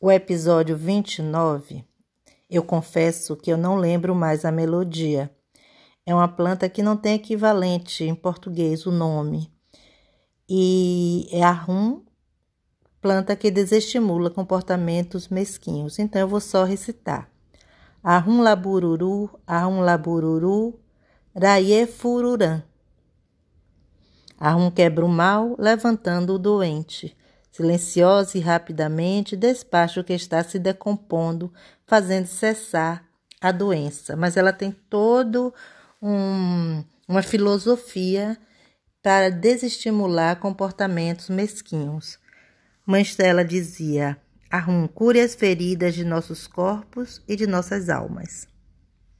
O episódio 29, eu confesso que eu não lembro mais a melodia. É uma planta que não tem equivalente em português o nome. E é a rum, planta que desestimula comportamentos mesquinhos. Então eu vou só recitar. Arrum labururu, arrum labururu, raie fururã. Arrum quebra o mal, levantando o doente. Silenciosa e rapidamente despacha o que está se decompondo, fazendo cessar a doença. Mas ela tem todo um, uma filosofia para desestimular comportamentos mesquinhos. Mãe Estela dizia: Arrum, cure as feridas de nossos corpos e de nossas almas.